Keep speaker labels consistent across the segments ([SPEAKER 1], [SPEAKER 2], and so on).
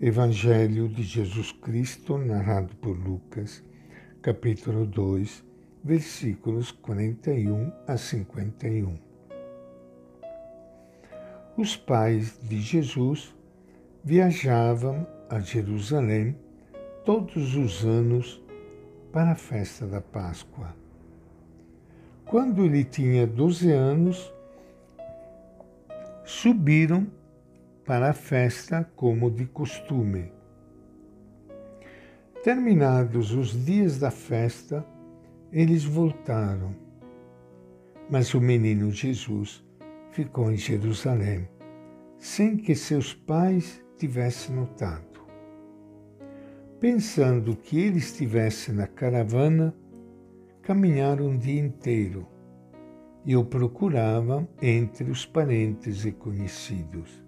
[SPEAKER 1] Evangelho de Jesus Cristo, narrado por Lucas, capítulo 2, versículos 41 a 51. Os pais de Jesus viajavam a Jerusalém todos os anos para a festa da Páscoa. Quando ele tinha 12 anos, subiram para a festa como de costume. Terminados os dias da festa, eles voltaram. Mas o menino Jesus ficou em Jerusalém, sem que seus pais tivessem notado. Pensando que ele estivesse na caravana, caminharam o dia inteiro e o procuravam entre os parentes e conhecidos.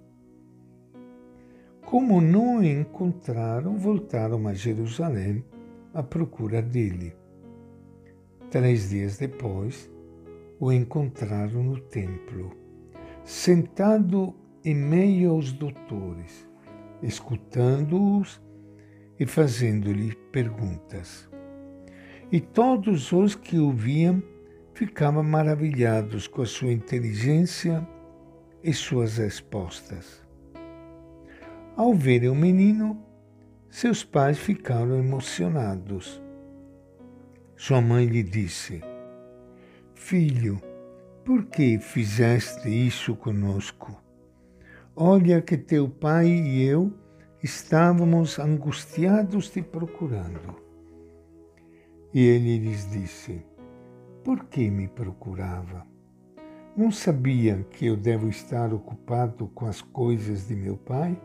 [SPEAKER 1] Como não o encontraram, voltaram a Jerusalém à procura dele. Três dias depois, o encontraram no templo, sentado em meio aos doutores, escutando-os e fazendo-lhe perguntas. E todos os que o viam ficavam maravilhados com a sua inteligência e suas respostas. Ao verem o menino, seus pais ficaram emocionados. Sua mãe lhe disse: Filho, por que fizeste isso conosco? Olha que teu pai e eu estávamos angustiados te procurando. E ele lhes disse: Por que me procurava? Não sabiam que eu devo estar ocupado com as coisas de meu pai?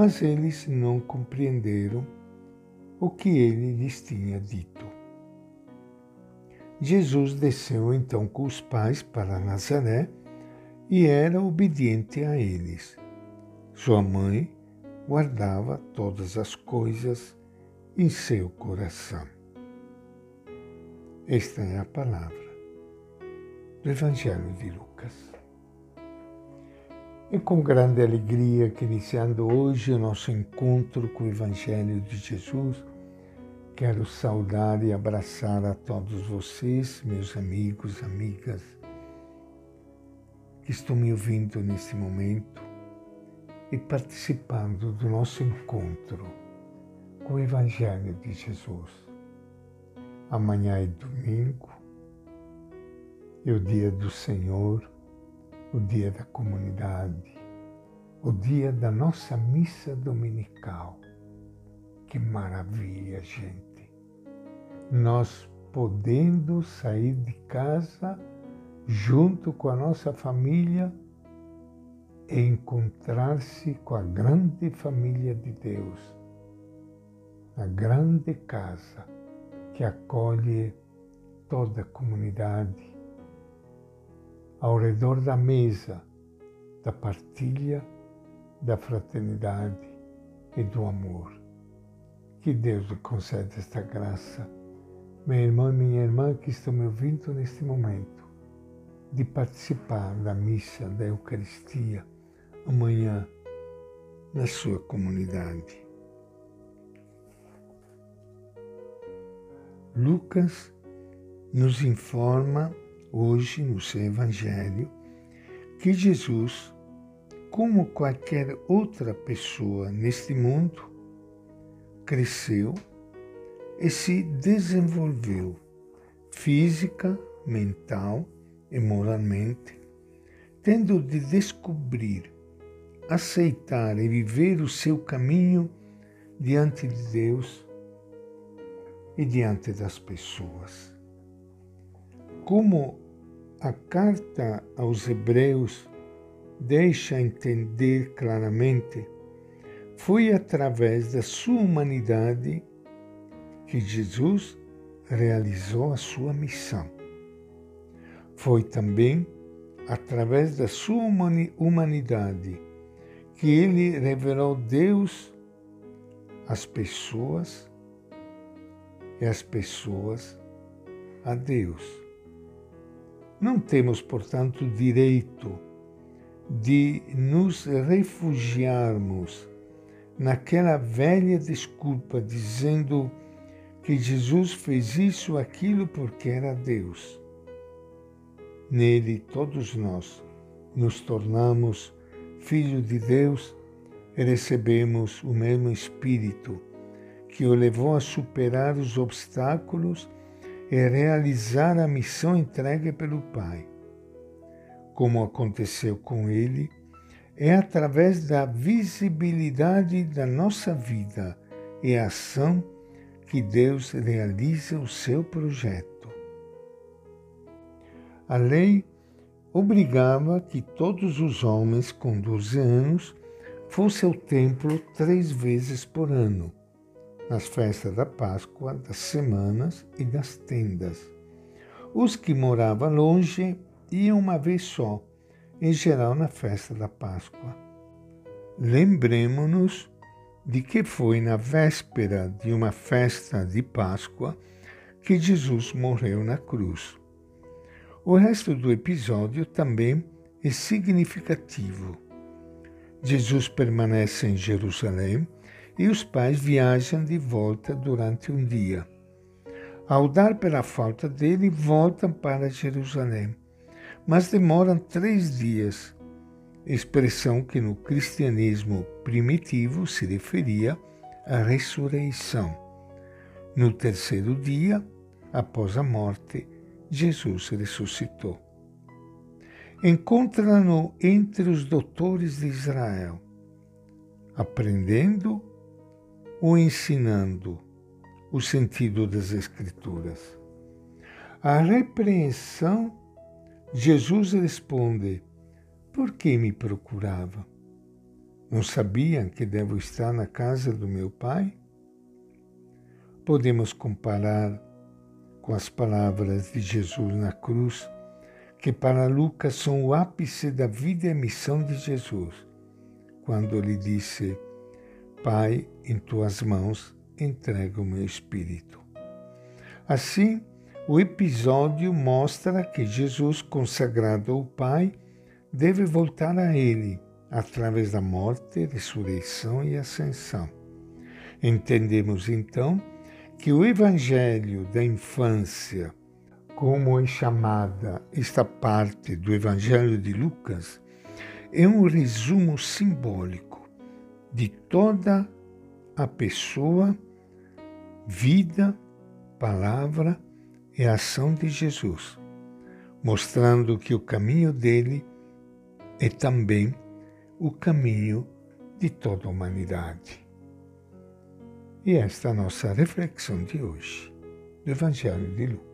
[SPEAKER 1] Mas eles não compreenderam o que ele lhes tinha dito. Jesus desceu então com os pais para Nazaré e era obediente a eles. Sua mãe guardava todas as coisas em seu coração. Esta é a palavra do Evangelho de Lucas. E com grande alegria que iniciando hoje o nosso encontro com o Evangelho de Jesus, quero saudar e abraçar a todos vocês, meus amigos, amigas, que estão me ouvindo neste momento e participando do nosso encontro com o Evangelho de Jesus. Amanhã é domingo, é o dia do Senhor o dia da comunidade, o dia da nossa missa dominical. Que maravilha, gente! Nós podendo sair de casa junto com a nossa família e encontrar-se com a grande família de Deus, a grande casa que acolhe toda a comunidade ao redor da mesa da partilha, da fraternidade e do amor. Que Deus lhe conceda esta graça, meu irmão e minha irmã que estão me ouvindo neste momento, de participar da missa da Eucaristia amanhã na sua comunidade. Lucas nos informa hoje no seu Evangelho que Jesus, como qualquer outra pessoa neste mundo, cresceu e se desenvolveu física, mental e moralmente, tendo de descobrir, aceitar e viver o seu caminho diante de Deus e diante das pessoas. Como a carta aos Hebreus deixa entender claramente, foi através da sua humanidade que Jesus realizou a sua missão. Foi também através da sua humanidade que ele revelou Deus às pessoas e as pessoas a Deus. Não temos, portanto, direito de nos refugiarmos naquela velha desculpa, dizendo que Jesus fez isso, aquilo porque era Deus. Nele, todos nós nos tornamos filhos de Deus e recebemos o mesmo Espírito que o levou a superar os obstáculos e realizar a missão entregue pelo Pai. Como aconteceu com ele, é através da visibilidade da nossa vida e ação que Deus realiza o seu projeto. A lei obrigava que todos os homens com 12 anos fossem ao templo três vezes por ano, nas festas da Páscoa, das semanas e das tendas. Os que moravam longe iam uma vez só, em geral na festa da Páscoa. Lembremos-nos de que foi na véspera de uma festa de Páscoa que Jesus morreu na cruz. O resto do episódio também é significativo. Jesus permanece em Jerusalém e os pais viajam de volta durante um dia. Ao dar pela falta dele, voltam para Jerusalém mas demoram três dias, expressão que no cristianismo primitivo se referia à ressurreição. No terceiro dia, após a morte, Jesus ressuscitou. Encontra-no entre os doutores de Israel, aprendendo ou ensinando o sentido das Escrituras. A repreensão Jesus responde: Por que me procurava? Não sabiam que devo estar na casa do meu Pai? Podemos comparar com as palavras de Jesus na cruz, que para Lucas são o ápice da vida e missão de Jesus, quando ele disse: Pai, em tuas mãos entrego o meu espírito. Assim, o episódio mostra que Jesus, consagrado ao Pai, deve voltar a Ele através da morte, ressurreição e ascensão. Entendemos então que o Evangelho da infância, como é chamada esta parte do Evangelho de Lucas, é um resumo simbólico de toda a pessoa, vida, palavra a ação de Jesus, mostrando que o caminho dele é também o caminho de toda a humanidade. E esta é a nossa reflexão de hoje, do Evangelho de Lucas.